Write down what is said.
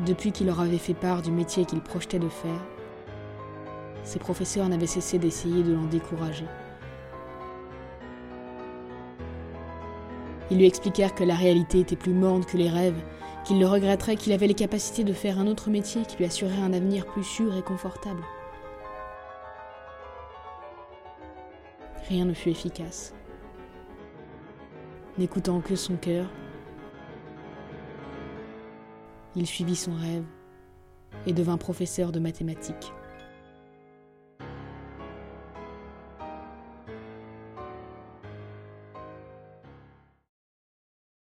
Depuis qu'il leur avait fait part du métier qu'il projetait de faire, ses professeurs n'avaient cessé d'essayer de l'en décourager. Ils lui expliquèrent que la réalité était plus morne que les rêves, qu'il le regretterait qu'il avait les capacités de faire un autre métier qui lui assurerait un avenir plus sûr et confortable. Rien ne fut efficace. N'écoutant que son cœur, il suivit son rêve et devint professeur de mathématiques.